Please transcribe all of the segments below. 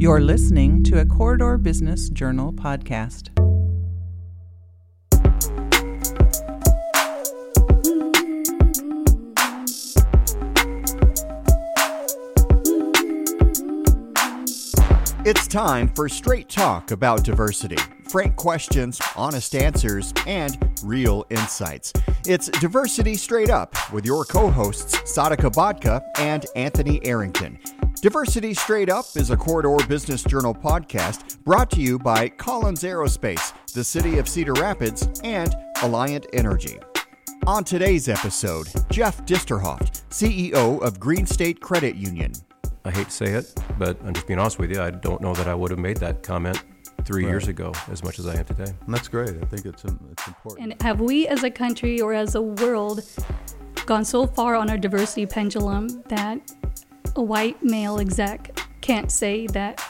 You're listening to a Corridor Business Journal podcast. It's time for straight talk about diversity. Frank questions, honest answers, and real insights. It's Diversity Straight Up with your co hosts, Sarika Bodka and Anthony Arrington. Diversity Straight Up is a Corridor Business Journal podcast brought to you by Collins Aerospace, the City of Cedar Rapids, and Alliant Energy. On today's episode, Jeff Disterhoft, CEO of Green State Credit Union. I hate to say it, but I'm just being honest with you. I don't know that I would have made that comment three Right. years ago as much as I am today. And that's great. I think it's um, it's important. And have we as a country or as a world gone so far on our diversity pendulum that a white male exec can't say that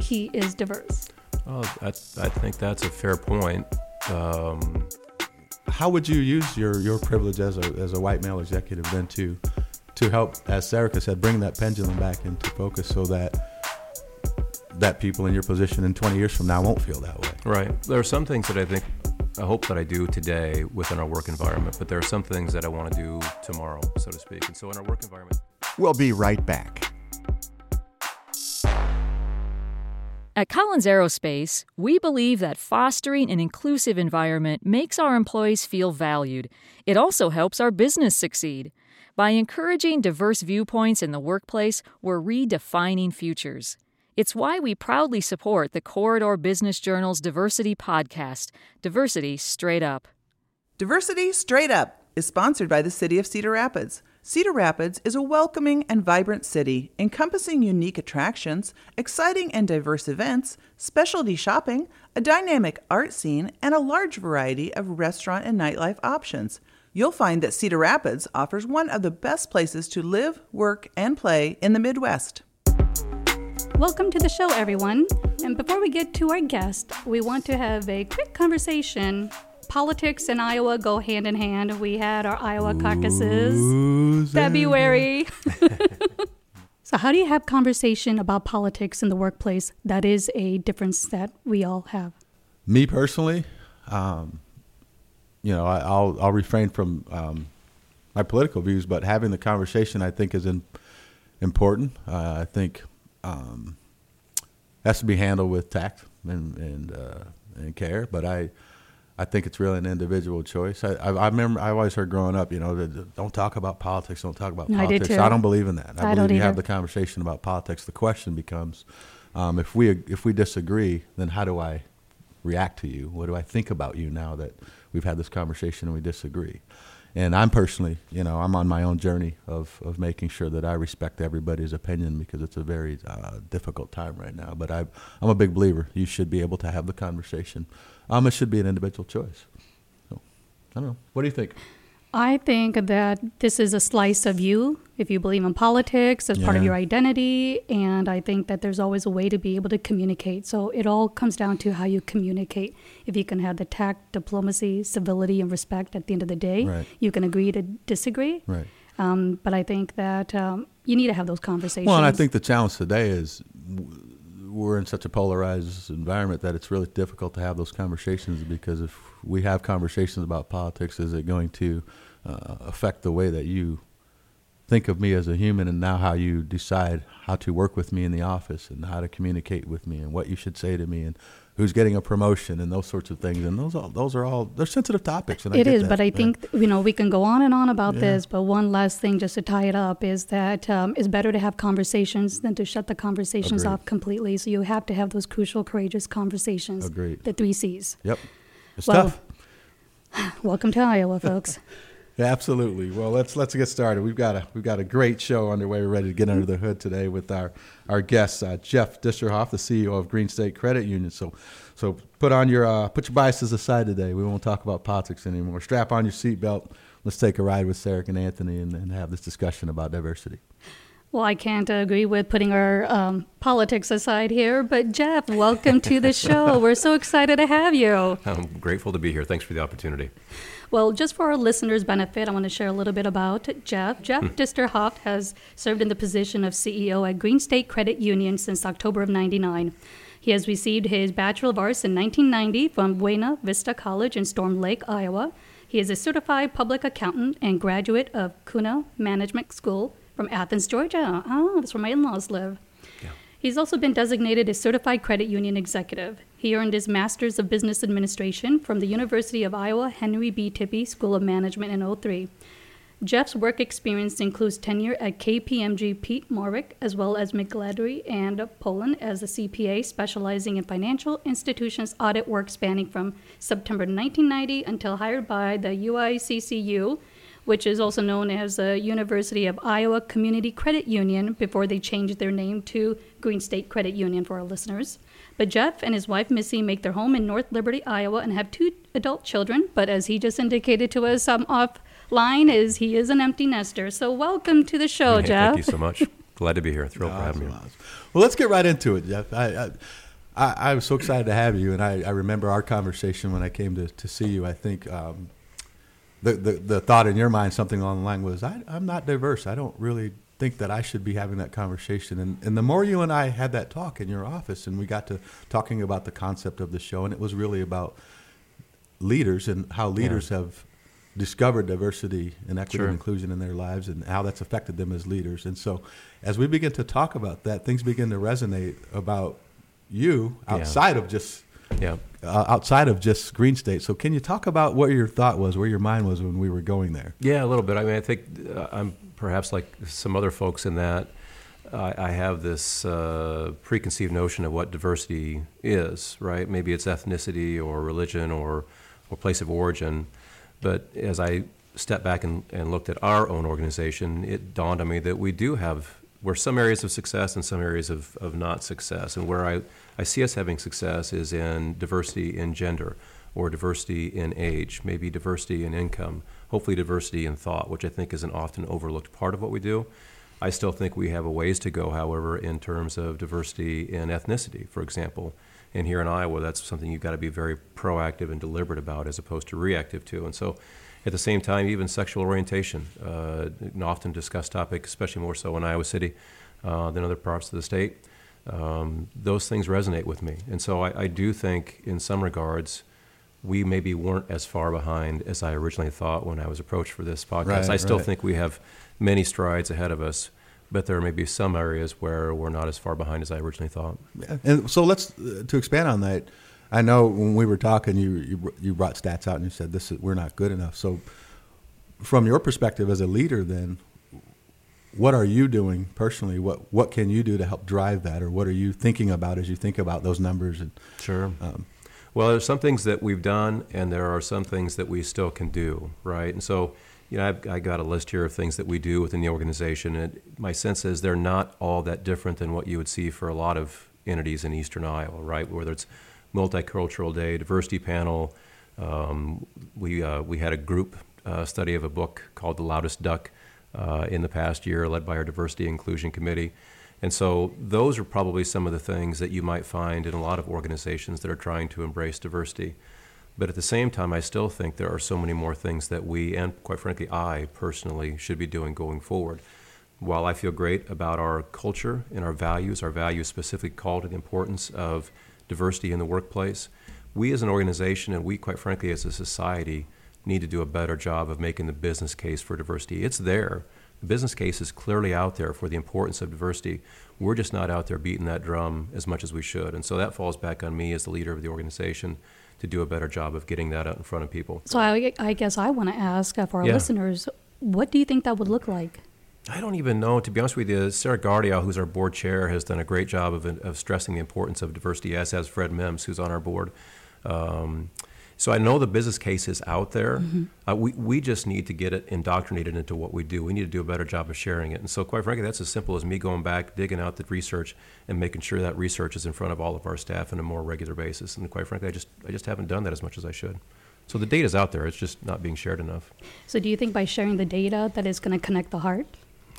he is diverse? Oh, that's, I think that's a fair point. Um, How would you use your, your privilege as a as a white male executive then to to help, as Sarika said, bring that pendulum back into focus so that that people in your position in 20 years from now won't feel that way. right. There are some things that I think, I hope that I do today within our work environment, but there are some things that I want to do tomorrow, so to speak. And so in our work environment, We'll be right back. At Collins Aerospace, we believe that fostering an inclusive environment makes our employees feel valued. It also helps our business succeed. By encouraging diverse viewpoints in the workplace, we're redefining futures. It's why we proudly support the Corridor Business Journal's diversity podcast, Diversity Straight Up. Diversity Straight Up is sponsored by the City of Cedar Rapids. Cedar Rapids is a welcoming and vibrant city encompassing unique attractions, exciting and diverse events, specialty shopping, a dynamic art scene, and a large variety of restaurant and nightlife options. You'll find that Cedar Rapids offers one of the best places to live, work, and play in the Midwest. Welcome to the show, everyone. And before we get to our guest, we want to have a quick conversation. Politics and Iowa go hand in hand. We had our Iowa caucuses February. so, how do you have conversation about politics in the workplace? That is a difference that we all have. Me personally, um, you know, I, I'll I'll refrain from um, my political views, but having the conversation I think is in, important. Uh, I think um, has to be handled with tact and and, uh, and care. But I I think it's really an individual choice. I, I, I remember I always heard growing up, you know, that don't talk about politics, don't talk about I politics. I don't believe in that. I, I believe you have the conversation about politics. The question becomes, um, if we if we disagree, then how do I react to you? What do I think about you now that we've had this conversation and we disagree? And I'm personally, you know, I'm on my own journey of, of making sure that I respect everybody's opinion because it's a very uh, difficult time right now. But I, I'm a big believer. You should be able to have the conversation. Um, it should be an individual choice. So, I don't know. What do you think? I think that this is a slice of you if you believe in politics as part of your identity. And I think that there's always a way to be able to communicate. So it all comes down to how you communicate. If you can have the tact, diplomacy, civility, and respect at the end of the day, Right. you can agree to disagree. Right. Um, but I think that um, you need to have those conversations. Well, and I think the challenge today is we're in such a polarized environment that it's really difficult to have those conversations because if we have conversations about politics, is it going to uh, affect the way that you think of me as a human and now how you decide how to work with me in the office and how to communicate with me and what you should say to me and who's getting a promotion and those sorts of things and those all those are all they're sensitive topics and I It is, but I think you know we can go on and on about Yeah. this. But one last thing, just to tie it up, is that um, it's better to have conversations than to shut the conversations Agreed. off completely. So you have to have those crucial, courageous conversations. Agreed. The three C's. Yep. It's Well, tough. Welcome to Iowa, folks. Yeah, absolutely. Well, let's let's get started. We've got a we've got a great show underway. We're ready to get under the hood today with our our guest uh, Jeff Disterhoft, the CEO of Green State Credit Union. So, so put on your uh, put your biases aside today. We won't talk about politics anymore. Strap on your seatbelt. Let's take a ride with Sarah and Anthony and, and have this discussion about diversity. Well, I can't agree with putting our um, politics aside here, but Jeff, welcome to the show. We're so excited to have you. I'm grateful to be here. Thanks for the opportunity. Well, just for our listeners' benefit, I want to share a little bit about Jeff. Jeff hmm. Disterhoft has served in the position of CEO at Green State Credit Union since October of 99. He has received his Bachelor of Arts in 1990 from Buena Vista College in Storm Lake, Iowa. He is a certified public accountant and graduate of CUNA Management School from Athens, Georgia. Oh, that's where my in laws live. Yeah. He's also been designated a certified credit union executive. He earned his Master's of Business Administration from the University of Iowa Henry B. Tippie School of Management in 03. Jeff's work experience includes tenure at KPMG Peat Marwick, as well as McGladrey and Pullen as a CPA specializing in financial institutions audit work spanning from September 1990 until hired by the UICCU which is also known as the University of Iowa Community Credit Union before they changed their name to Green State Credit Union for our listeners. But Jeff and his wife Missy make their home in North Liberty, Iowa, and have two adult children. But as he just indicated to us um, offline, is he is an empty nester. So welcome to the show, Hey, Jeff. Thank you so much. Glad to be here. Thrilled for having you. Awesome, awesome. Well, let's get right into it, Jeff. I, I, I, I was so excited to have you, and I, I remember our conversation when I came to, to see you. I think um, the, the the thought in your mind, something along the line, was I, I'm not diverse. I don't really think that I should be having that conversation. And, and the more you and I had that talk in your office, and we got to talking about the concept of the show, and it was really about leaders and how leaders have discovered diversity and equity Sure. and inclusion in their lives and how that's affected them as leaders. And so as we begin to talk about that, things begin to resonate about you Yeah. outside of just Yeah. uh, outside of just Green State. So can you talk about what your thought was, where your mind was when we were going there? Yeah, a little bit. I mean, I think uh, I'm perhaps like some other folks in that I, I have this uh, preconceived notion of what diversity is, right? Maybe it's ethnicity or religion or, or place of origin. But as I stepped back and, and looked at our own organization, it dawned on me that we do have, we're some areas of success and some areas of, of not success. And where I, I see us having success is in diversity in gender or diversity in age, maybe diversity in income, hopefully diversity in thought, which I think is an often overlooked part of what we do. I still think we have a ways to go, however, in terms of diversity in ethnicity, for example. And here in Iowa, that's something you've got to be very proactive and deliberate about as opposed to reactive to. And so, at the same time, even sexual orientation, uh, an often discussed topic, especially more so in Iowa City uh, than other parts of the state. Um, those things resonate with me. And so, I, I do think, in some regards, we maybe weren't as far behind as I originally thought when I was approached for this podcast. Right, I still right. think we have many strides ahead of us, but there may be some areas where we're not as far behind as I originally thought. And so let's uh, to expand on that. I know when we were talking, you you, you brought stats out and you said this is, we're not good enough. So, from your perspective as a leader, then, what are you doing personally? What what can you do to help drive that, or what are you thinking about as you think about those numbers? And Sure. um, Well, there's some things that we've done, and there are some things that we still can do, right? And so, you know, I've I got a list here of things that we do within the organization, and my sense is they're not all that different than what you would see for a lot of entities in Eastern Iowa, right? Whether it's Multicultural Day, Diversity Panel, um, we uh, we had a group uh, study of a book called The Loudest Duck uh, in the past year, led by our Diversity Inclusion Committee. And so those are probably some of the things that you might find in a lot of organizations that are trying to embrace diversity. But at the same time, I still think there are so many more things that we, and quite frankly, I personally, should be doing going forward. While I feel great about our culture and our values, our values specifically call to the importance of diversity in the workplace, we as an organization and we, quite frankly, as a society, need to do a better job of making the business case for diversity. It's there. The business case is clearly out there for the importance of diversity. We're just not out there beating that drum as much as we should. And so that falls back on me as the leader of the organization to do a better job of getting that out in front of people. So I, I guess I want to ask uh, for our Yeah. listeners, what do you think that would look like? I don't even know, to be honest with you. Sarah Guardia, who's our board chair, has done a great job of, of stressing the importance of diversity, as has Fred Mims, who's on our board. Um, so I know the business case is out there. Uh, we, we just need to get it indoctrinated into what we do. We need to do a better job of sharing it. And so, quite frankly, that's as simple as me going back, digging out the research, and making sure that research is in front of all of our staff on a more regular basis. And quite frankly, I just, I just haven't done that as much as I should. So the data's out there. It's just not being shared enough. So do you think by sharing the data that is going to connect the heart?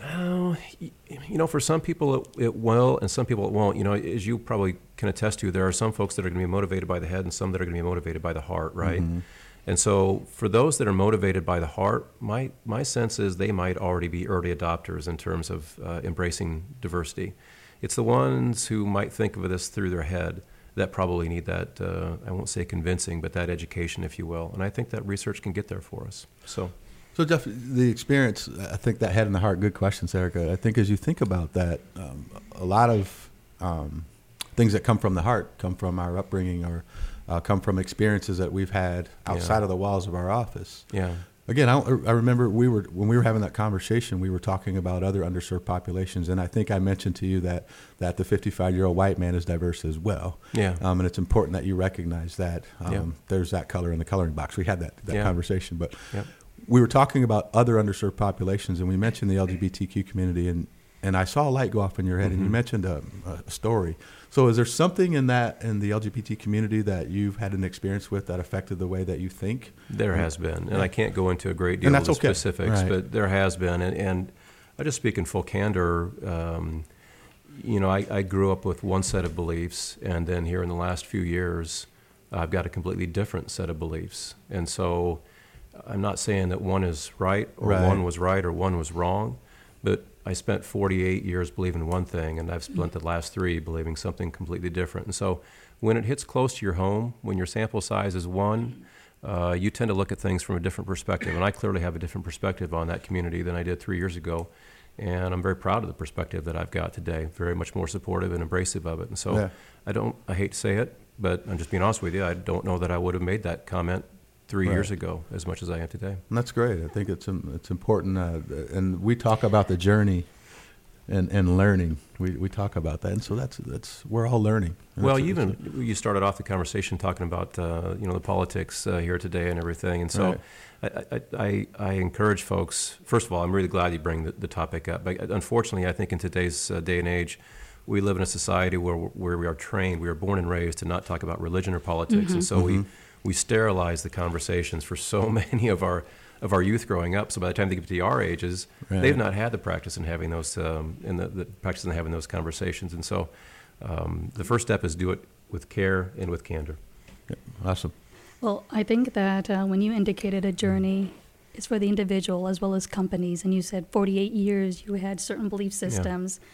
Oh, you know, for some people it, it, will, and some people it won't. You know, as you probably can attest to, there are some folks that are going to be motivated by the head, and some that are going to be motivated by the heart, right? Mm-hmm. And so, for those that are motivated by the heart, my my sense is they might already be early adopters in terms of uh, embracing diversity. It's the ones who might think of this through their head that probably need that. Uh, I won't say convincing, but that education, if you will. And I think that research can get there for us. So. So Jeff, the experience, I think that head and the heart, good questions, Sarika. I think as you think about that, um, a lot of um, things that come from the heart come from our upbringing or uh, come from experiences that we've had outside yeah. of the walls of our office. Yeah. Again, I, I, remember we were when we were having that conversation, we were talking about other underserved populations, and I think I mentioned to you that that the 55 year old white man is diverse as well. Yeah. Um, and it's important that you recognize that um, yeah. there's that color in the coloring box. We had that that yeah. conversation, but we were talking about other underserved populations, and we mentioned the LGBTQ community, and and I saw a light go off in your head, mm-hmm. and you mm-hmm. mentioned a, a, story. So, is there something in that in the LGBT community that you've had an experience with that affected the way that you think? There has been, and I can't go into a great deal of okay. specifics, right. but there has been, and, and, I just speak in full candor. Um, you know, I, I, grew up with one set of beliefs, and then here in the last few years, I've got a completely different set of beliefs, and so I'm not saying that one is right or right. one was right or one was wrong, but I spent 48 years believing one thing, and I've spent the last three believing something completely different. And so, when it hits close to your home, when your sample size is one, uh, you tend to look at things from a different perspective. And I clearly have a different perspective on that community than I did three years ago. And I'm very proud of the perspective that I've got today. Very much more supportive and embracive of it. And so, yeah. I don't. I hate to say it, but I'm just being honest with you. I don't know that I would have made that comment three right. years ago as much as I am today. And that's great. I think it's um, it's important, uh, and we talk about the journey and, and learning. We, we talk about that, and so that's that's we're all learning. well, even you started off the conversation talking about uh, you know the politics uh, here today and everything, and so right. I, I, I, encourage folks. First of all, I'm really glad you bring the, the topic up. But unfortunately, I think in today's uh, day and age, we live in a society where where we are trained, we are born and raised to not talk about religion or politics, mm-hmm. and so mm-hmm. we we sterilize the conversations for so many of our of our youth growing up. So by the time they get to our ages, right. they've not had the practice in having those um, in the, the, practice in having those conversations. And so um, the first step is do it with care and with candor. Yeah, awesome. Well, I think that uh, when you indicated a journey is for the individual as well as companies, and you said 48 years you had certain belief systems. Yeah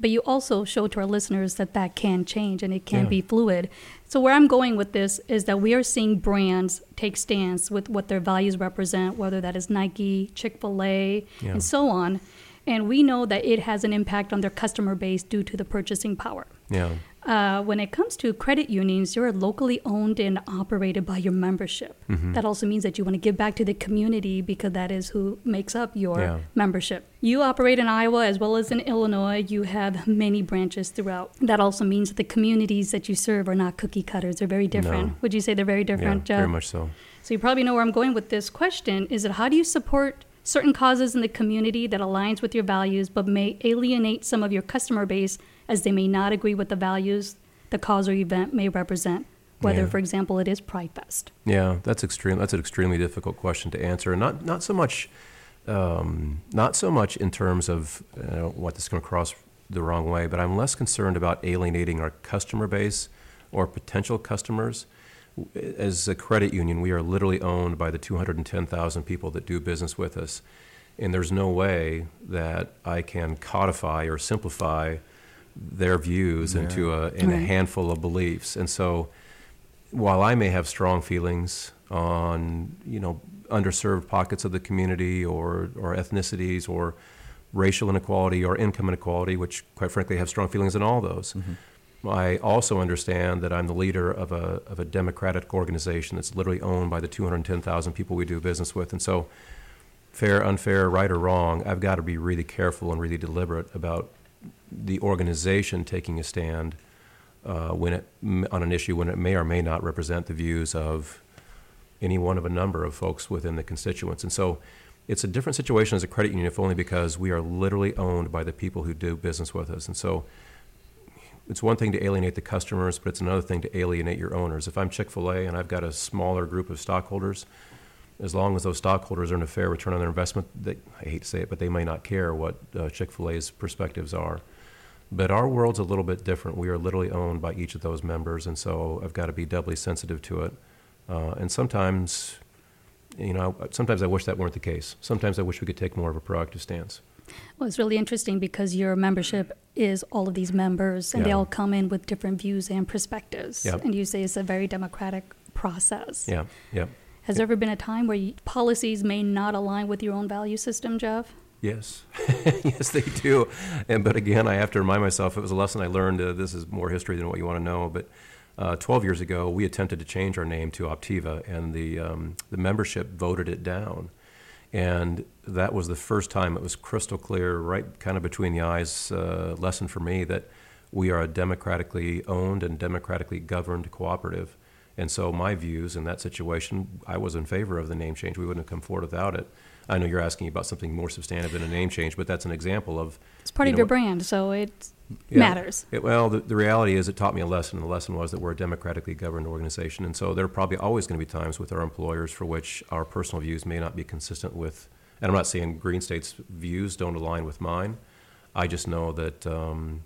but you also show to our listeners that that can change and it can yeah. be fluid. So where I'm going with this is that we are seeing brands take stance with what their values represent, whether that is Nike, Chick-fil-A, yeah. and so on. And we know that it has an impact on their customer base due to the purchasing power. Yeah. Uh, when it comes to credit unions, you're locally owned and operated by your membership. Mm-hmm. That also means that you want to give back to the community because that is who makes up your yeah. membership. You operate in Iowa as well as in Illinois. You have many branches throughout. That also means that the communities that you serve are not cookie cutters. They're very different. No. Would you say they're very different, yeah, Very much so. So you probably know where I'm going with this question. Is it how do you support certain causes in the community that aligns with your values but may alienate some of your customer base as they may not agree with the values the cause or event may represent, whether, yeah. for example, it is Pride Fest. Yeah, that's extreme. That's an extremely difficult question to answer. Not not so much, um, not so much in terms of I don't want this going to cross the wrong way, but I'm less concerned about alienating our customer base or potential customers. As a credit union, we are literally owned by the 210,000 people that do business with us. And there's no way that I can codify or simplify their views yeah. into a, in right. a handful of beliefs. And so, while I may have strong feelings on you know underserved pockets of the community or or ethnicities or racial inequality or income inequality, which quite frankly I have strong feelings on all those. Mm-hmm. I also understand that I'm the leader of a of a democratic organization that's literally owned by the 210,000 people we do business with, and so fair, unfair, right or wrong, I've got to be really careful and really deliberate about the organization taking a stand uh, when it, on an issue when it may or may not represent the views of any one of a number of folks within the constituents. And so it's a different situation as a credit union, if only because we are literally owned by the people who do business with us. And so it's one thing to alienate the customers, but it's another thing to alienate your owners. If I'm Chick fil A and I've got a smaller group of stockholders, as long as those stockholders earn a fair return on their investment, they, I hate to say it, but they may not care what uh, Chick fil A's perspectives are. But our world's a little bit different. We are literally owned by each of those members, and so I've got to be doubly sensitive to it. Uh, and sometimes, you know, sometimes I wish that weren't the case. Sometimes I wish we could take more of a proactive stance. Well, it's really interesting because your membership is all of these members, and they all come in with different views and perspectives. Yep. And you say it's a very democratic process. Yeah, yeah. Has there ever been a time where you, policies may not align with your own value system, Jeff? Yes, yes, they do. And but again, I have to remind myself it was a lesson I learned. Uh, this is more history than what you want to know. But uh, 12 years ago, we attempted to change our name to Optiva, and the um, the membership voted it down. And that was the first time it was crystal clear, right, kind of between the eyes, uh, lesson for me that we are a democratically owned and democratically governed cooperative. And so my views in that situation, I was in favor of the name change. We wouldn't have come forward without it. I know you're asking about something more substantive than a name change, but that's an example of. It's part you of know, your what- brand, so it Yeah. matters. It, well, the, the reality is it taught me a lesson. The lesson was that we're a democratically governed organization. And so there are probably always going to be times with our employers for which our personal views may not be consistent with, and I'm not saying Green State's views don't align with mine. I just know that um,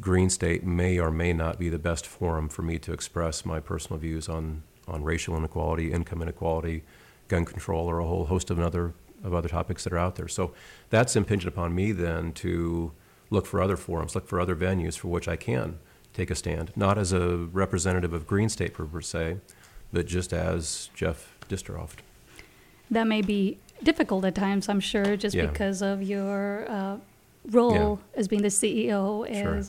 Green State may or may not be the best forum for me to express my personal views on, on racial inequality, income inequality, gun control, or a whole host of other, of other topics that are out there. So that's impingent upon me then to look for other forums, look for other venues for which I can take a stand, not as a representative of Green State per, per se, but just as Jeff Disterhoft. That may be difficult at times, I'm sure, just Yeah. because of your uh, role as being the CEO. Sure.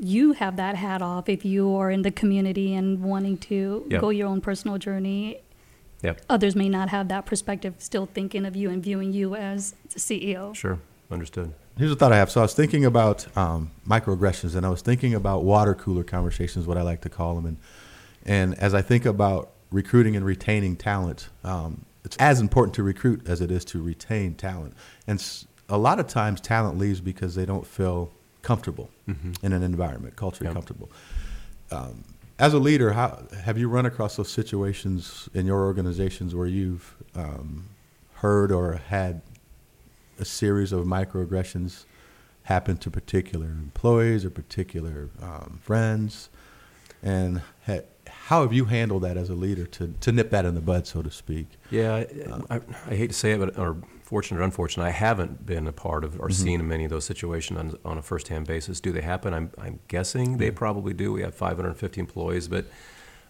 As you have that hat off if you are in the community and wanting to Yep. go your own personal journey. Yep, Others may not have that perspective, still thinking of you and viewing you as the CEO. sure, understood. Here's a thought I have. So I was thinking about um, microaggressions, and I was thinking about water cooler conversations, what I like to call them. And and as I think about recruiting and retaining talent, um, it's as important to recruit as it is to retain talent. And s- a lot of times, talent leaves because they don't feel comfortable in an environment, culturally Yep. comfortable. Um, as a leader, how have you run across those situations in your organizations where you've um, heard or had a series of microaggressions happen to particular employees or particular um, friends? And ha- how have you handled that as a leader to, to nip that in the bud, so to speak? Yeah, I, I, I hate to say it, but or fortunate or unfortunate, I haven't been a part of or mm-hmm. seen many of those situations on, on a first-hand basis. Do they happen? I'm, I'm guessing they mm. probably do. We have 550 employees, but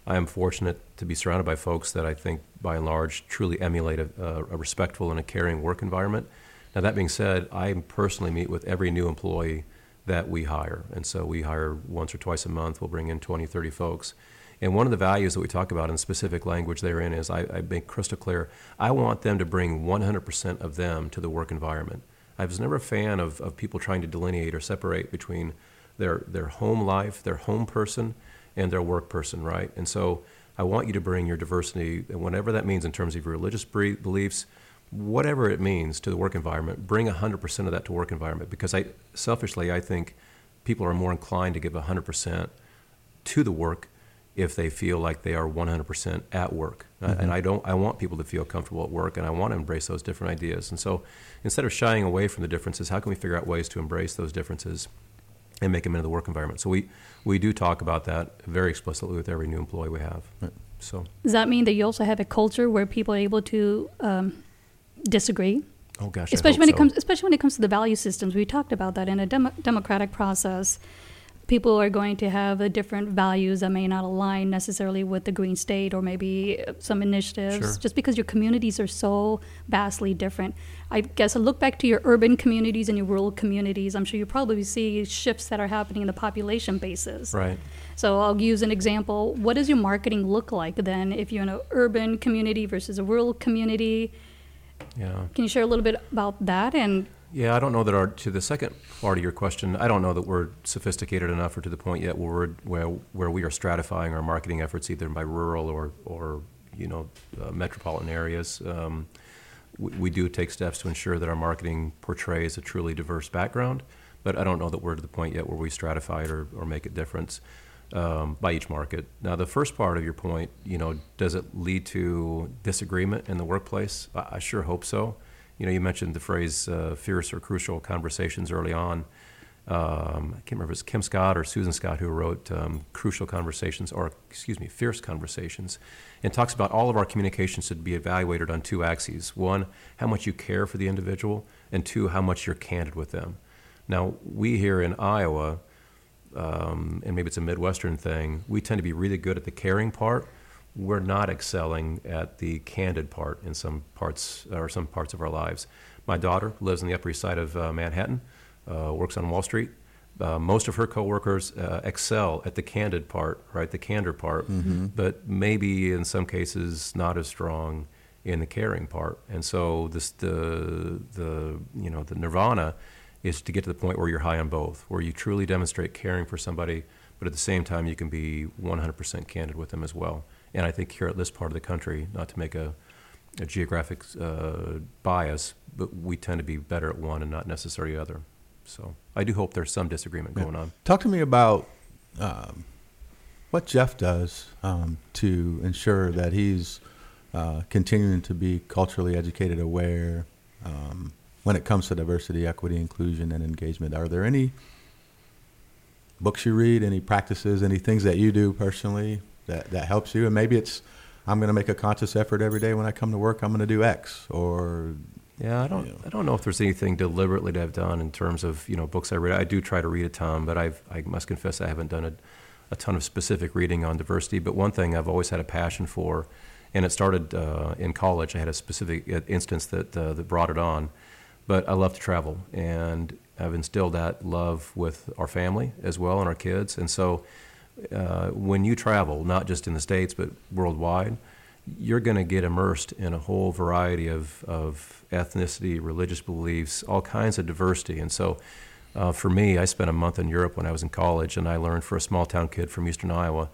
I am fortunate to be surrounded by folks that I think, by and large, truly emulate a, a respectful and a caring work environment. Now, that being said, I personally meet with every new employee that we hire. And so we hire once or twice a month. We'll bring in 20, 30 folks. And one of the values that we talk about in specific language therein is I, I make crystal clear I want them to bring 100% of them to the work environment. I was never a fan of, of people trying to delineate or separate between their, their home life, their home person, and their work person, right? And so I want you to bring your diversity, and whatever that means in terms of your religious beliefs, whatever it means to the work environment, bring 100% of that to work environment. Because I, selfishly, I think people are more inclined to give 100% to the work if they feel like they are 100% at work. Uh, And I don't I want people to feel comfortable at work and I want to embrace those different ideas. And so instead of shying away from the differences, how can we figure out ways to embrace those differences and make them into the work environment? So we we do talk about that very explicitly with every new employee we have. So Does that mean that you also have a culture where people are able to um, disagree? oh gosh, I especially hope when it comes especially when it comes to the value systems we talked about that in a demo- democratic process people are going to have different values that may not align necessarily with the green state or maybe some initiatives Sure. just because your communities are so vastly different i guess I look back to your urban communities and your rural communities i'm sure you probably see shifts that are happening in the population basis Right. so I'll use an example. What does your marketing look like then if you're in an urban community versus a rural community? Yeah. Can you share a little bit about that? And Yeah, I don't know that our to the second part of your question. I don't know that we're sophisticated enough or to the point yet where where where we are stratifying our marketing efforts either by rural or or you know uh, metropolitan areas. Um, we, we do take steps to ensure that our marketing portrays a truly diverse background, but I don't know that we're to the point yet where we stratify it or, or make a difference. um, by each market. Now, the first part of your point, you know, does it lead to disagreement in the workplace? I, I sure hope so. You know, you mentioned the phrase uh, fierce or crucial conversations early on. Um, I can't remember if it's Kim Scott or Susan Scott who wrote um, Crucial Conversations, or excuse me, Fierce Conversations, and talks about all of our communications should be evaluated on two axes. One, how much you care for the individual, and two, how much you're candid with them. Now, we here in Iowa, um, and maybe it's a Midwestern thing, we tend to be really good at the caring part. We're not excelling at the candid part in some parts or some parts of our lives. My daughter lives on the Upper East Side of uh, Manhattan, uh, works on Wall Street. Uh, most of her coworkers uh, excel at the candid part, right, the candor part, Mm-hmm. but maybe in some cases not as strong in the caring part. And so this the the you know the nirvana is to get to the point where you're high on both, where you truly demonstrate caring for somebody, but at the same time you can be 100% candid with them as well. And I think here at this part of the country, not to make a, a geographic uh, bias, but we tend to be better at one and not necessarily the other. So I do hope there's some disagreement going on. Talk to me about um, what Jeff does um, to ensure that he's uh, continuing to be culturally educated, aware um, when it comes to diversity, equity, inclusion, and engagement. Are there any books you read, any practices, any things that you do personally that, that helps you? And maybe it's I'm going to make a conscious effort every day when I come to work. I'm going to do X, or Yeah, I don't. Yeah. I don't know if there's anything deliberately that I've done in terms of you know books I read. I do try to read a ton, but I've I must confess I haven't done a, a ton of specific reading on diversity. But one thing I've always had a passion for, and it started uh, in college. I had a specific uh, instance that uh, that brought it on. But I love to travel, and I've instilled that love with our family as well and our kids. And so, uh, when you travel, not just in the states but worldwide, you're going to get immersed in a whole variety of, of ethnicity, religious beliefs, all kinds of diversity. And so, uh, for me, I spent a month in Europe when I was in college, and I learned for a small town kid from eastern Iowa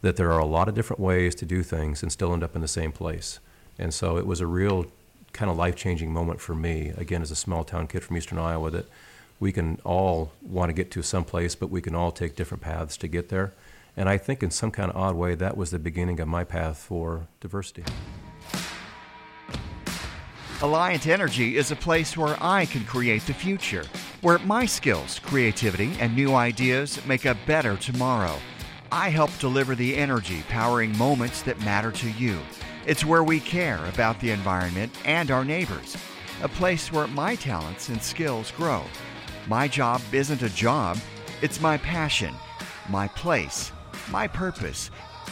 that there are a lot of different ways to do things and still end up in the same place. And so, it was a real kind of life changing moment for me, again, as a small town kid from eastern Iowa, that we can all want to get to some place, but we can all take different paths to get there. And I think in some kind of odd way, that was the beginning of my path for diversity. Alliant Energy is a place where I can create the future, where my skills, creativity, and new ideas make a better tomorrow. I help deliver the energy powering moments that matter to you. It's where we care about the environment and our neighbors, a place where my talents and skills grow. My job isn't a job, it's my passion, my place, my purpose,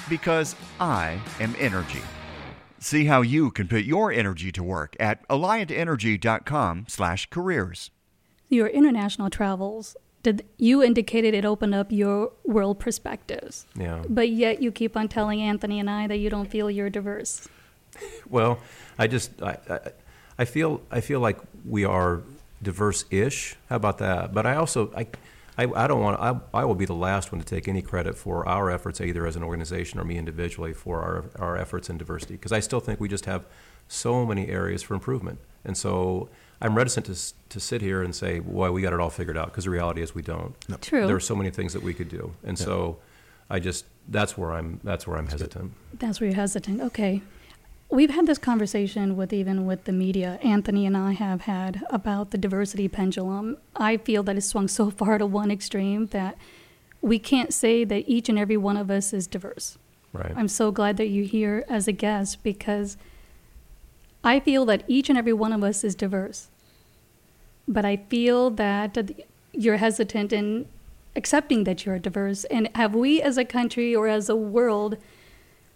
because I am energy. See how you can put your energy to work at alliantenergy.com/careers. Your international travels, did you indicated it opened up your world perspectives, Yeah. but yet you keep on telling Anthony and I that you don't feel you're diverse. Well, I just I, I, I feel I feel like we are diverse-ish. How about that? But I also I I, I don't want I, I will be the last one to take any credit for our efforts either as an organization or me individually for our our efforts in diversity because I still think we just have so many areas for improvement. And so I'm reticent to to sit here and say, "Boy, we got it all figured out," because the reality is we don't. True. There are so many things that we could do, and so I just that's where I'm that's where I'm hesitant. That's where you're hesitant. Okay. We've had this conversation with even with the media. Anthony and I have had about the diversity pendulum. I feel that it's swung so far to one extreme that we can't say that each and every one of us is diverse. Right. I'm so glad that you're here as a guest because I feel that each and every one of us is diverse. But I feel that you're hesitant in accepting that you're diverse. And have we as a country or as a world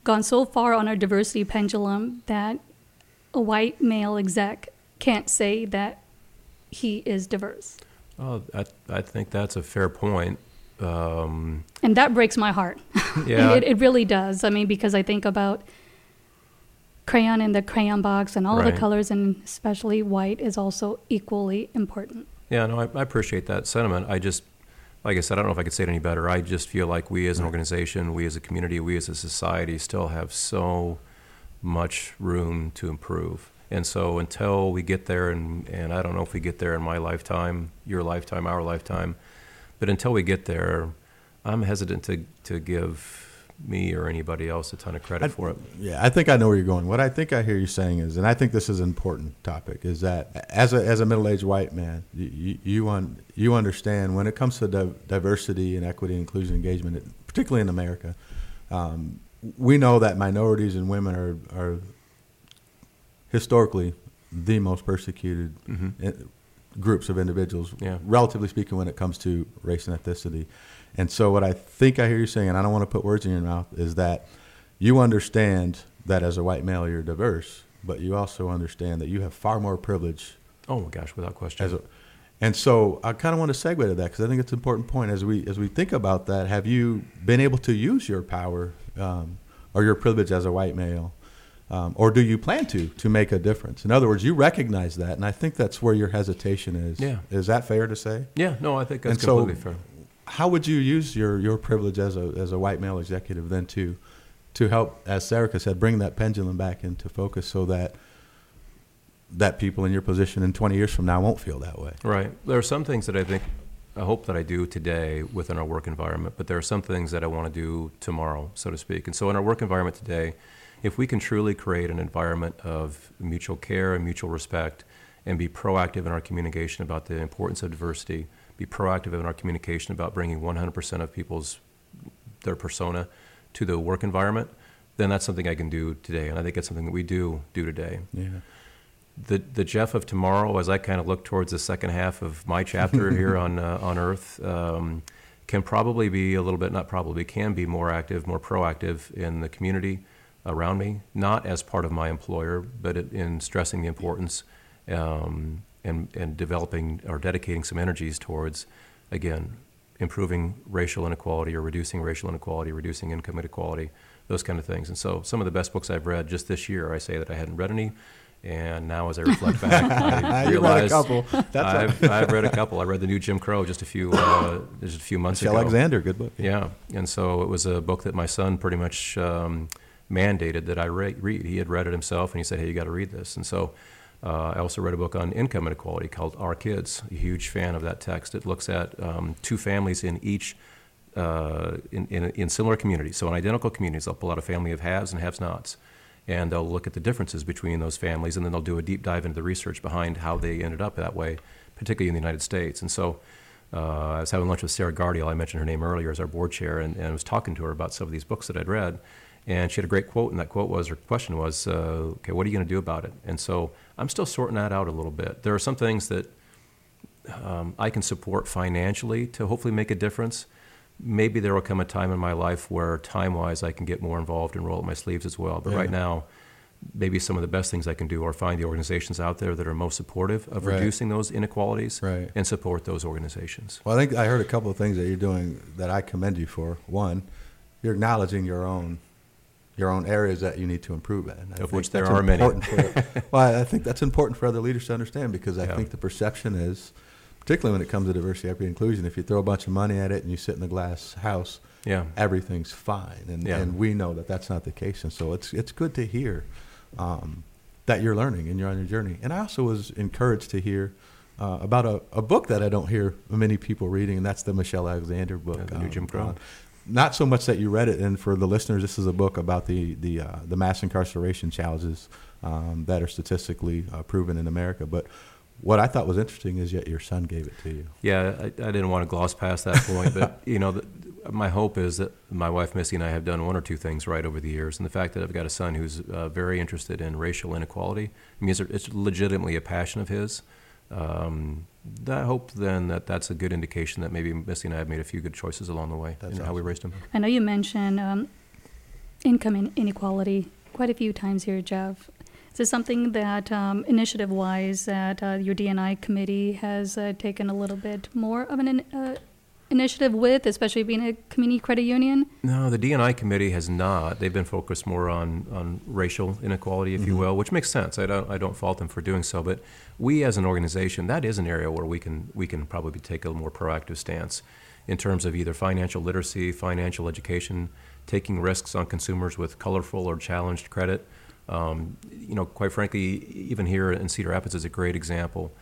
gone so far on our diversity pendulum that a white male exec can't say that he is diverse? Oh, I, I think that's a fair point. Um, And that breaks my heart. Yeah. it, it really does. I mean, because I think about crayon in the crayon box and all the colors, and especially white is also equally important. yeah, no, I, I appreciate that sentiment. I just, like I said, I don't know if I could say it any better. I just feel like we as an organization, we as a community, we as a society still have so much room to improve. And so until we get there, and, and I don't know if we get there in my lifetime, your lifetime, our lifetime, but until we get there, I'm hesitant to, to give me or anybody else a ton of credit for it. Yeah, I think I know where you're going. What I think I hear you saying is, and I think this is an important topic, is that as a as a middle aged white man, you you un, you understand when it comes to di- diversity and equity, inclusion, engagement, particularly in America, um, we know that minorities and women are are historically the most persecuted Mm-hmm. Groups of individuals, Yeah. relatively speaking, when it comes to race and ethnicity. And so, what I think I hear you saying, and I don't want to put words in your mouth, is that you understand that as a white male you're diverse, but you also understand that you have far more privilege Oh my gosh, without question. as a. And so, I kind of want to segue to that because I think it's an important point as we as we think about that. Have you been able to use your power um, or your privilege as a white male? Um, or do you plan to to make a difference? In other words, you recognize that, and I think that's where your hesitation is. Yeah. Is that fair to say? yeah, no, I think that's And so- completely fair. How would you use your, your privilege as a as a white male executive then to to help, as Sarika said, bring that pendulum back into focus so that that people in your position in 20 years from now won't feel that way? Right. There are some things that I think, I hope that I do today within our work environment, but there are some things that I want to do tomorrow, so to speak. And so in our work environment today, if we can truly create an environment of mutual care and mutual respect and be proactive in our communication about the importance of diversity, be proactive in our communication about bringing 100% of people's their persona to the work environment, then that's something I can do today. And I think it's something that we do do today Yeah. the the Jeff of tomorrow, as I kind of look towards the second half of my chapter here on uh, on Earth, um, can probably be a little bit not probably can be more active, more proactive in the community around me, not as part of my employer, but it, in stressing the importance um, and and developing or dedicating some energies towards again improving racial inequality or reducing racial inequality, reducing income inequality, those kind of things. And so, some of the best books I've read just this year, I say that I hadn't read any, and now as I reflect back, I You read a realize couple. That's a- I've, I've read a couple. I read the new Jim Crow just a few uh, just a few months Michelle ago. Alexander, good book. Yeah, and so it was a book that my son pretty much um, mandated that I re- read. He had read it himself, and he said, "Hey, you got to read this." And so uh, I also read a book on income inequality called Our Kids. A huge fan of that text. It looks at um, two families in each. Uh, in, in, in similar communities, so in identical communities, they'll pull out a family of haves and have-nots, and they'll look at the differences between those families, and then they'll do a deep dive into the research behind how they ended up that way, particularly in the United States. And so, uh, I was having lunch with Sarah Gardiel. I mentioned her name earlier as our board chair, and, and I was talking to her about some of these books that I'd read. And she had a great quote, and that quote was, her question was, uh, okay, what are you going to do about it? And so I'm still sorting that out a little bit. There are some things that um, I can support financially to hopefully make a difference. Maybe there will come a time in my life where time wise I can get more involved and roll up my sleeves as well. But Yeah. right now, maybe some of the best things I can do are find the organizations out there that are most supportive of Right. reducing those inequalities Right. and support those organizations. Well, I think I heard a couple of things that you're doing that I commend you for. One, you're acknowledging your own your own areas that you need to improve in. I Of which there are many. For, well, I think that's important for other leaders to understand because I Yeah. think the perception is, particularly when it comes to diversity, equity, inclusion, if you throw a bunch of money at it and you sit in a glass house, Yeah. everything's fine, and Yeah. and we know that that's not the case, and so it's it's good to hear um, that you're learning and you're on your journey. And I also was encouraged to hear uh, about a, a book that I don't hear many people reading, and that's the Michelle Alexander book, Yeah, the new Jim Crow. Not so much that you read it, and for the listeners, this is a book about the the uh, the mass incarceration challenges um, that are statistically uh, proven in America, but. What I thought was interesting is yet your son gave it to you. Yeah, I, I didn't want to gloss past that point, but you know, the, my hope is that my wife Missy and I have done one or two things right over the years, and the fact that I've got a son who's uh, very interested in racial inequality I mean, it's, it's legitimately a passion of his. Um, I hope then that that's a good indication that maybe Missy and I have made a few good choices along the way That's in how we awesome. raised him. I know you mentioned um, income in- inequality quite a few times here, Jeff. Is this something that, um, initiative-wise, that uh, your DNI committee has uh, taken a little bit more of an in- uh, initiative with, especially being a community credit union? No, the DNI committee has not. They've been focused more on, on racial inequality, if you will, which makes sense. I don't, I don't fault them for doing so. But we as an organization, that is an area where we can, we can probably take a more proactive stance in terms of either financial literacy, financial education, taking risks on consumers with colorful or challenged credit. Um, you know, quite frankly, even here in Cedar Rapids is a great example.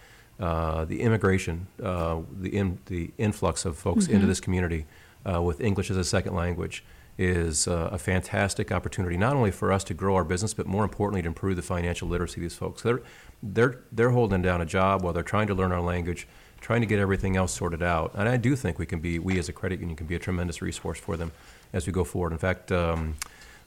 Uh, the immigration, uh, the, in, the influx of folks into this community uh, with English as a second language is uh, a fantastic opportunity, not only for us to grow our business, but more importantly, to improve the financial literacy of these folks. They're, they're, they're holding down a job while they're trying to learn our language, trying to get everything else sorted out. And I do think we can be, we as a credit union can be a tremendous resource for them as we go forward. In fact, um,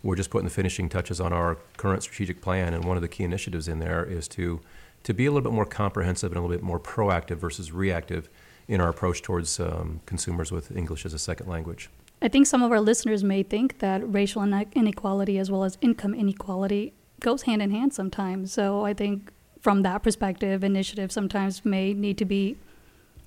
we're just putting the finishing touches on our current strategic plan, and one of the key initiatives in there is to, to be a little bit more comprehensive and a little bit more proactive versus reactive in our approach towards um, consumers with English as a second language. I think some of our listeners may think that racial inequality as well as income inequality goes hand in hand sometimes. So I think from that perspective, initiatives sometimes may need to be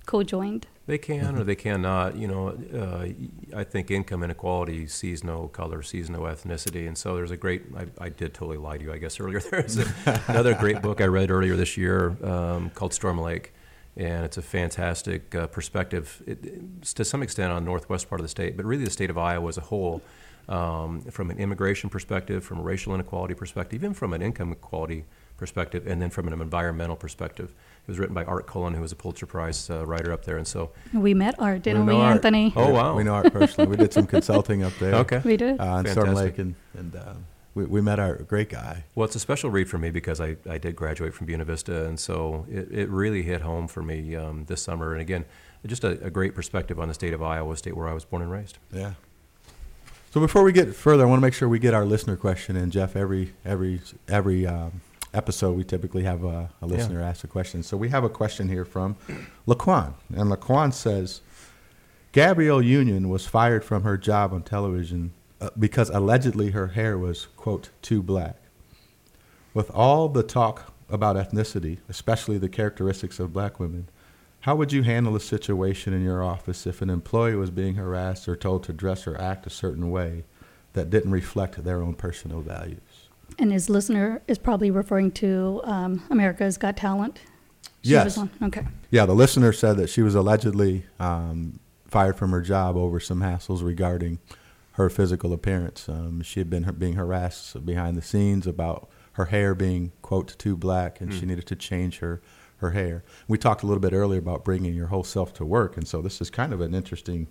co-joined. They can or they cannot. You know, uh, I think income inequality sees no color, sees no ethnicity, and so there's a great. I, I did totally lie to you, I guess earlier. There's a, another great book I read earlier this year um, called Storm Lake, and it's a fantastic uh, perspective it, to some extent on northwest part of the state, but really the state of Iowa as a whole, um, from an immigration perspective, from a racial inequality perspective, even from an income equality perspective, and then from an environmental perspective. It was written by Art Cullen, who was a Pulitzer Prize uh, writer up there, and so we met Art, didn't we, we Anthony? Oh wow, we know Art personally. we did some consulting up there. Okay, we did uh, on Storm Lake, and, and uh, we, we met our great guy. Well, it's a special read for me because I, I did graduate from Buena Vista, and so it, it really hit home for me um, this summer. And again, just a, a, great perspective on the state of Iowa, state where I was born and raised. Yeah. So before we get further, I want to make sure we get our listener question in, Jeff. Every every every um, episode, we typically have a, a listener yeah. ask a question. So we have a question here from Laquan, and Laquan says, Gabrielle Union was fired from her job on television uh, because allegedly her hair was, quote, too black. With all the talk about ethnicity, especially the characteristics of black women, how would you handle a situation in your office if an employee was being harassed or told to dress or act a certain way that didn't reflect their own personal values? And his listener is probably referring to um, America's Got Talent. She yes. Okay. Yeah, the listener said that she was allegedly um, fired from her job over some hassles regarding her physical appearance. Um, she had been being harassed behind the scenes about her hair being quote too black, and mm. she hmm. needed to change her her hair. We talked a little bit earlier about bringing your whole self to work, and so this is kind of an interesting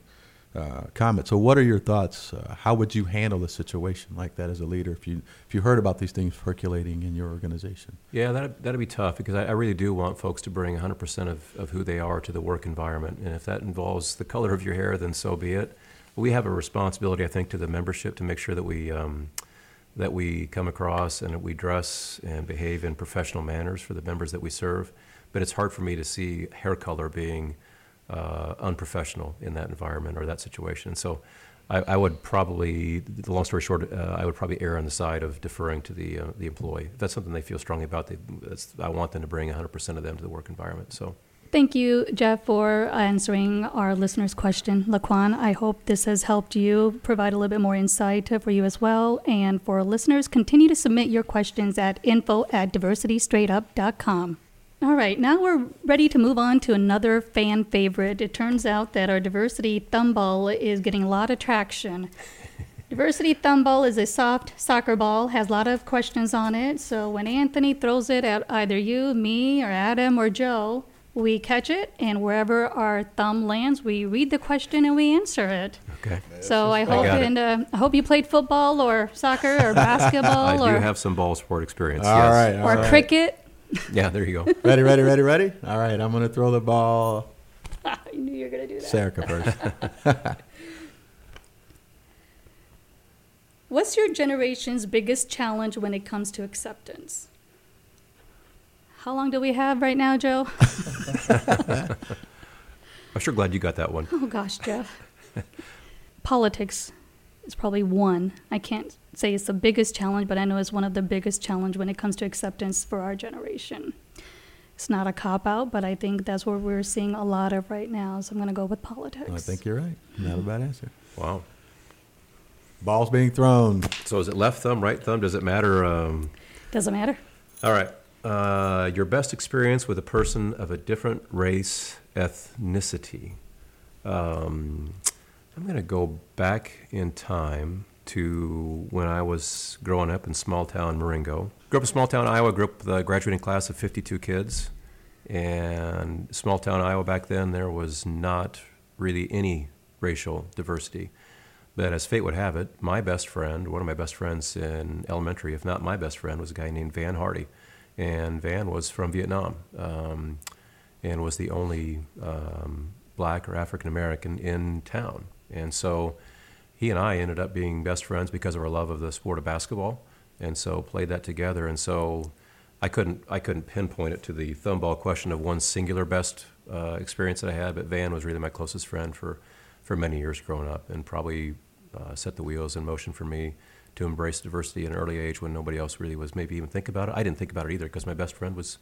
uh, comment. So, what are your thoughts? Uh, how would you handle a situation like that as a leader if you if you heard about these things percolating in your organization? Yeah, that that'd be tough because I, I really do want folks to bring 100% of, of who they are to the work environment, and if that involves the color of your hair, then so be it we have a responsibility, I think, to the membership to make sure that we um, that we come across and that we dress and behave in professional manners for the members that we serve. But it's hard for me to see hair color being uh, unprofessional in that environment or that situation. And So I, I would probably, the long story short, uh, I would probably err on the side of deferring to the uh, the employee. If that's something they feel strongly about, they, I want them to bring 100% of them to the work environment. So. Thank you, Jeff, for answering our listener's question. Laquan, I hope this has helped you provide a little bit more insight for you as well. And for listeners, continue to submit your questions at info at diversitystraightup.com. All right, now we're ready to move on to another fan favorite. It turns out that our diversity thumb ball is getting a lot of traction. diversity thumb ball is a soft soccer ball, has a lot of questions on it. So when Anthony throws it at either you, me, or Adam, or Joe, we catch it, and wherever our thumb lands, we read the question and we answer it. Okay. So I hope I and uh, I hope you played football or soccer or basketball I or do have some ball sport experience. All yes. right, all or right. cricket. Yeah, there you go. ready, ready, ready, ready. All right, I'm going to throw the ball. I knew you were going to do that. Sarika first. What's your generation's biggest challenge when it comes to acceptance? How long do we have right now, Joe? I'm sure glad you got that one. Oh gosh, Jeff. Politics is probably one. I can't say it's the biggest challenge, but I know it's one of the biggest challenge when it comes to acceptance for our generation. It's not a cop out, but I think that's what we're seeing a lot of right now. So I'm going to go with politics. I think you're right. Not a bad answer. Wow. Balls being thrown. So is it left thumb, right thumb? Does it matter? Um... Doesn't matter. All right. Uh, your best experience with a person of a different race, ethnicity. Um, I'm going to go back in time to when I was growing up in small town Marengo. Grew up in small town Iowa, grew up with a graduating class of 52 kids. And small town Iowa back then, there was not really any racial diversity. But as fate would have it, my best friend, one of my best friends in elementary, if not my best friend, was a guy named Van Hardy. And Van was from Vietnam um, and was the only um, black or African American in town. And so he and I ended up being best friends because of our love of the sport of basketball. And so played that together. And so I couldn't, I couldn't pinpoint it to the thumbball question of one singular best uh, experience that I had, but Van was really my closest friend for, for many years growing up and probably uh, set the wheels in motion for me to embrace diversity at an early age when nobody else really was maybe even think about it. I didn't think about it either because my best friend was,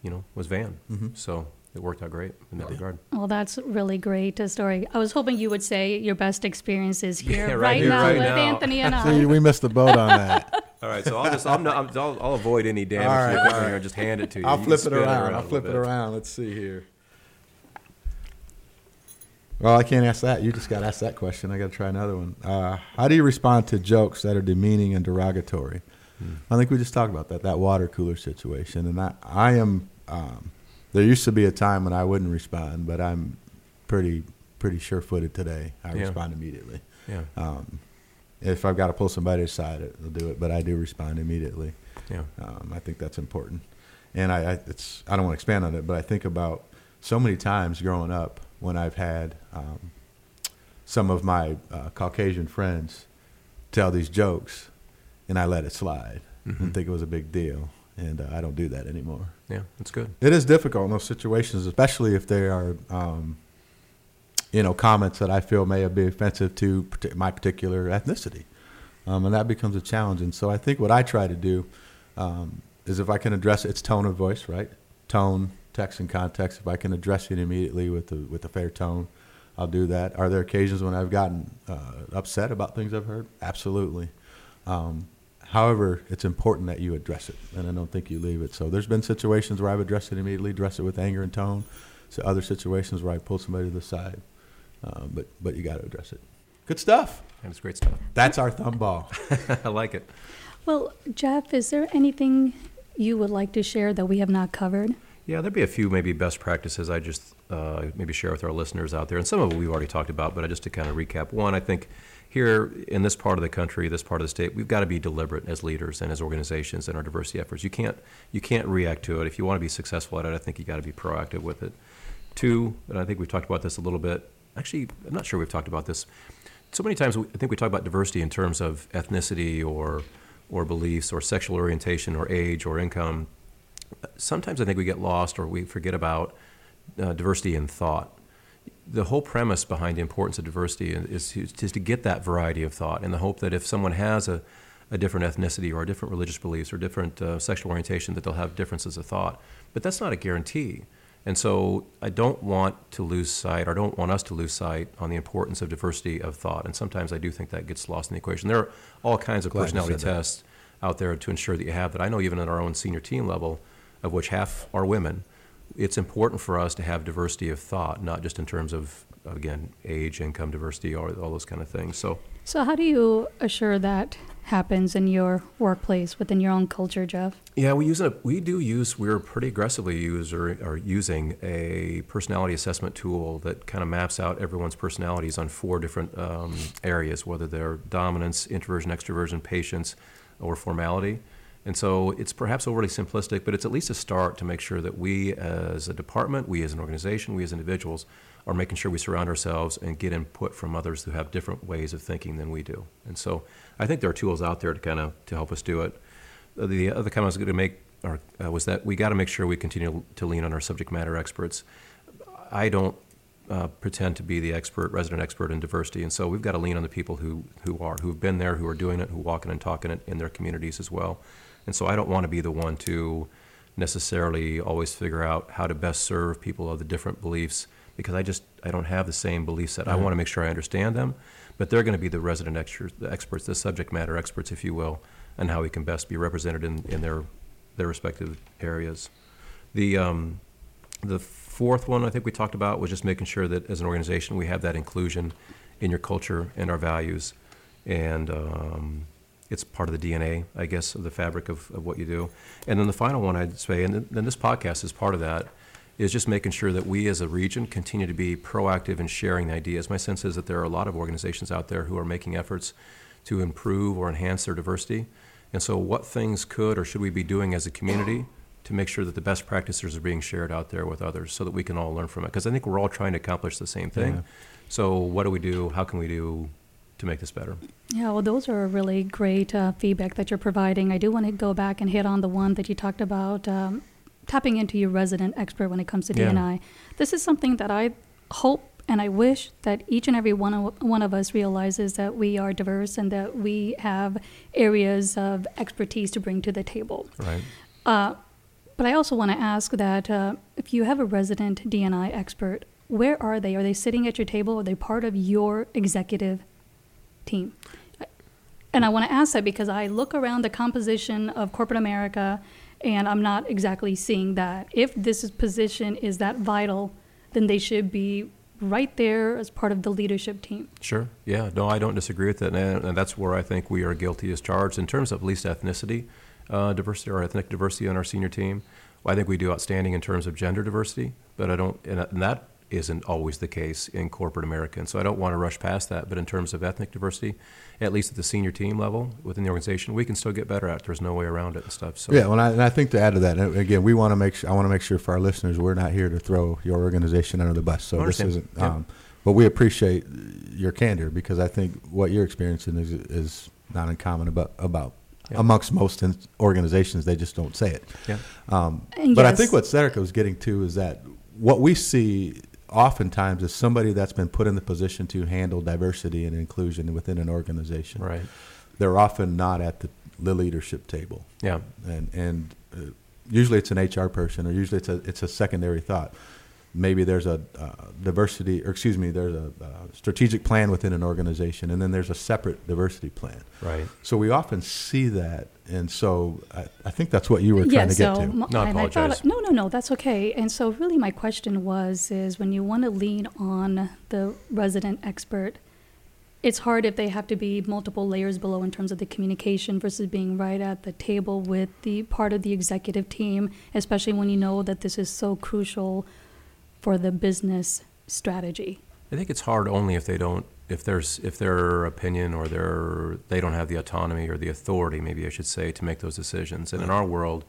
you know, was Van. Mm-hmm. So it worked out great in that regard. Well, that's really great a story. I was hoping you would say your best experience is here Yeah, right, right here, now right with now. Anthony and See, I. we missed the boat on that. All right, so I'll just I'm not, I'm, I'll, I'll avoid any damage All to right, the all right. here and just hand it to you. I'll You flip it spin around. a I'll flip it around. Let's see here. Well, I can't ask that. You just got asked that question. I got to try another one. Uh, how do you respond to jokes that are demeaning and derogatory? Hmm. I think we just talked about that, that water cooler situation. And I, I am, um, there used to be a time when I wouldn't respond, but I'm pretty, pretty sure footed today. I Yeah. respond immediately. Yeah, Um, if I've got to pull somebody aside, I'll do it, but I do respond immediately. yeah, Um, I think that's important, and I, I it's I don't want to expand on it, but I think about so many times growing up when I've had um, some of my uh, Caucasian friends tell these jokes, and I let it slide Mhm. and think it was a big deal, and uh, I don't do that anymore. yeah. That's good. It is difficult in those situations, especially if they are, um, you know, comments that I feel may be offensive to my particular ethnicity, um, and that becomes a challenge. And so I think what I try to do um, is if I can address its tone of voice, right, tone, text, and context. If I can address it immediately with a, with a fair tone, I'll do that. Are there occasions when I've gotten uh, upset about things I've heard? Absolutely. Um, however, it's important that you address it, and I don't think you leave it. So there's been situations where I've addressed it immediately, addressed it with anger and tone. So other situations where I pull somebody to the side, um, but but you got to address it. Good stuff. That's great stuff. That's our thumb ball. I like it. Well, Jeff, is there anything you would like to share that we have not covered? Yeah, there'd be a few maybe best practices I just uh, maybe share with our listeners out there, and some of it we've already talked about. But just to kind of recap, one, I think here in this part of the country, this part of the state, we've got to be deliberate as leaders and as organizations in our diversity efforts. You can't you can't react to it. If you want to be successful at it, I think you got to be proactive with it. Two, and I think we've talked about this a little bit. Actually, I'm not sure we've talked about this. So many times, we- I think we talk about diversity in terms of ethnicity or or beliefs or sexual orientation or age or income sometimes I think we get lost or we forget about uh, diversity in thought. The whole premise behind the importance of diversity is, is, to get that variety of thought in the hope that if someone has a, a different ethnicity or a different religious beliefs or different uh, sexual orientation, that they'll have differences of thought. But that's not a guarantee. And so I don't want to lose sight, or I don't want us to lose sight on the importance of diversity of thought. And sometimes I do think that gets lost in the equation. There are all kinds of Glad personality tests out there to ensure that you have that. I know even at our own senior team level, of which half are women, it's important for us to have diversity of thought, not just in terms of, again, age, income diversity, or all those kind of things. So, So, how do you assure that happens in your workplace within your own culture, Jeff? yeah, we use a, we do use, we're pretty aggressively use or, are using a personality assessment tool that kind of maps out everyone's personalities on four different um, areas, whether they're dominance, introversion, extroversion, patience, or formality. And so it's perhaps overly simplistic, but it's at least a start to make sure that we as a department, we as an organization, we as individuals are making sure we surround ourselves and get input from others who have different ways of thinking than we do. And so I think there are tools out there to kind of to help us do it. Uh, The other comment I was going to make or, uh, was that we got to make sure we continue to lean on our subject matter experts. I don't uh, pretend to be the expert, resident expert in diversity, and so we've got to lean on the people who, who are, who've been there, who are doing it, who are walking and talking it in their communities as well. And so I don't want to be the one to necessarily always figure out how to best serve people of the different beliefs because I just I don't have the same belief set. I want to make sure I understand them, but they're going to be the resident experts, the experts, the subject matter experts, if you will, and how we can best be represented in, in their their respective areas. The um, the fourth one I think we talked about was just making sure that as an organization we have that inclusion in your culture and our values, and um, it's part of the DNA, I guess, of the fabric of, of what you do. And then the final one I'd say, and then this podcast is part of that, is just making sure that we as a region continue to be proactive in sharing ideas. My sense is that there are a lot of organizations out there who are making efforts to improve or enhance their diversity. And so, what things could or should we be doing as a community to make sure that the best practices are being shared out there with others so that we can all learn from it? Because I think we're all trying to accomplish the same thing. Yeah. So, what do we do? How can we do to make this better? Yeah, well, those are really great uh, feedback that you're providing. I do want to go back and hit on the one that you talked about um, tapping into your resident expert when it comes to Yeah. DNI. This is something that I hope and I wish that each and every one of, one of us realizes that we are diverse and that we have areas of expertise to bring to the table. Right. Uh, but I also want to ask that uh, if you have a resident DNI expert, where are they? Are they sitting at your table? Are they part of your executive team? And I want to ask that because I look around the composition of corporate America and I'm not exactly seeing that. If this position is that vital, then they should be right there as part of the leadership team. Sure. Yeah. No, I don't disagree with that, and, and that's where I think we are guilty as charged in terms of least ethnicity uh, diversity or ethnic diversity on our senior team. Well, I think we do outstanding in terms of gender diversity, but I don't, and, and that isn't always the case in corporate America. And so I don't want to rush past that. But in terms of ethnic diversity, at least at the senior team level within the organization, we can still get better at. it. There's no way around it and stuff. So Yeah, well, I, and I think to add to that, and again, we want to make sure, I want to make sure for our listeners, we're not here to throw your organization under the bus. So this isn't, Yeah. um, but we appreciate your candor because I think what you're experiencing is, is not uncommon about, about Yeah. amongst most in- organizations. They just don't say it. Yeah. Um, And but I think what Sarika was getting to is that what we see oftentimes is somebody that's been put in the position to handle diversity and inclusion within an organization. Right. They're often not at the, the leadership table Yeah. and and uh, usually it's an HR person, or usually it's a it's a secondary thought. Maybe there's a uh, diversity, or excuse me, there's a uh, strategic plan within an organization, and then there's a separate diversity plan. Right. So we often see that, and so I, I think that's what you were yeah, trying to get to. m- No, I and thought- no, no, no, that's okay. And so, really, my question was: is when you want to lean on the resident expert, it's hard if they have to be multiple layers below in terms of the communication versus being right at the table with the part of the executive team, especially when you know that this is so crucial for the business strategy. I think it's hard only if they don't, if there's, if their opinion or their, they don't have the autonomy or the authority, maybe I should say, to make those decisions. And in our world,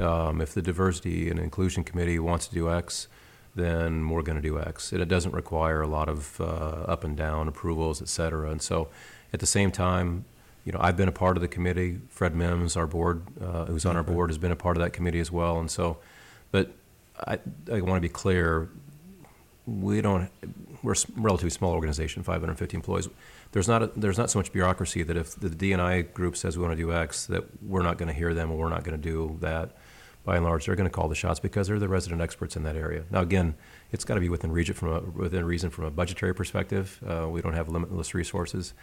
um, if the diversity and inclusion committee wants to do X, then we're going to do X. And it doesn't require a lot of uh, up and down approvals, et cetera. And so, at the same time, you know, I've been a part of the committee. Fred Mims, our board, uh, who's on our board, has been a part of that committee as well. And so, but I, I want to be clear we don't we're a relatively small organization 550 employees. There's not a, there's not so much bureaucracy that if the DNI group says we want to do X that we're not going to hear them or we're not going to do that. By and large they're going to call the shots because they're the resident experts in that area. Now again it's got to be within region from a, within reason from a budgetary perspective. Uh, we don't have limitless resources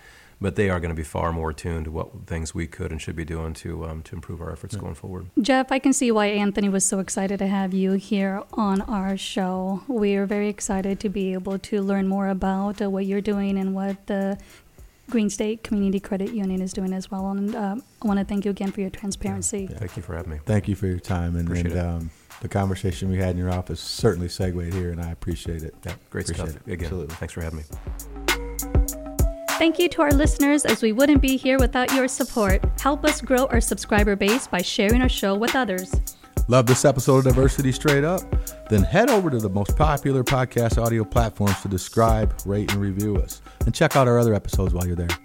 but they are going to be far more attuned to what things we could and should be doing to um, to improve our efforts going forward Jeff, I can see why Anthony was so excited to have you here on our show. We are very excited to be able to learn more about uh, what you're doing and what the Green State Community Credit Union is doing as well. And um, I want to thank you again for your transparency. thank you for having me Thank you for your time and, and um, the conversation we had in your office certainly segued here, and I appreciate it. yeah great Appreciate stuff it. again Absolutely. thanks for having me Thank you to our listeners, as we wouldn't be here without your support. Help us grow our subscriber base by sharing our show with others. Love this episode of Diversity Straight Up? Then head over to the most popular podcast audio platforms to describe, rate, and review us. And check out our other episodes while you're there.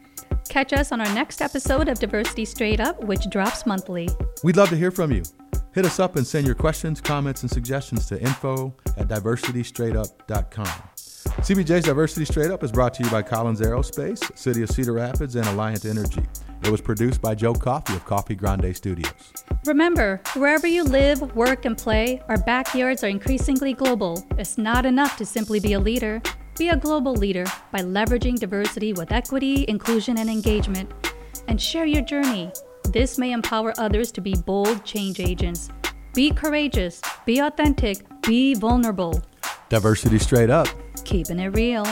Catch us on our next episode of Diversity Straight Up, which drops monthly. We'd love to hear from you. Hit us up and send your questions, comments, and suggestions to info at diversitystraightup.com. CBJ's Diversity Straight Up is brought to you by Collins Aerospace, City of Cedar Rapids, and Alliant Energy. It was produced by Joe Coffee of Coffee Grande Studios. Remember, wherever you live, work, and play, our backyards are increasingly global. It's not enough to simply be a leader. Be a global leader by leveraging diversity with equity, inclusion, and engagement. And share your journey. This may empower others to be bold change agents. Be courageous, be authentic, be vulnerable, Diversity Straight Up. Keeping it real.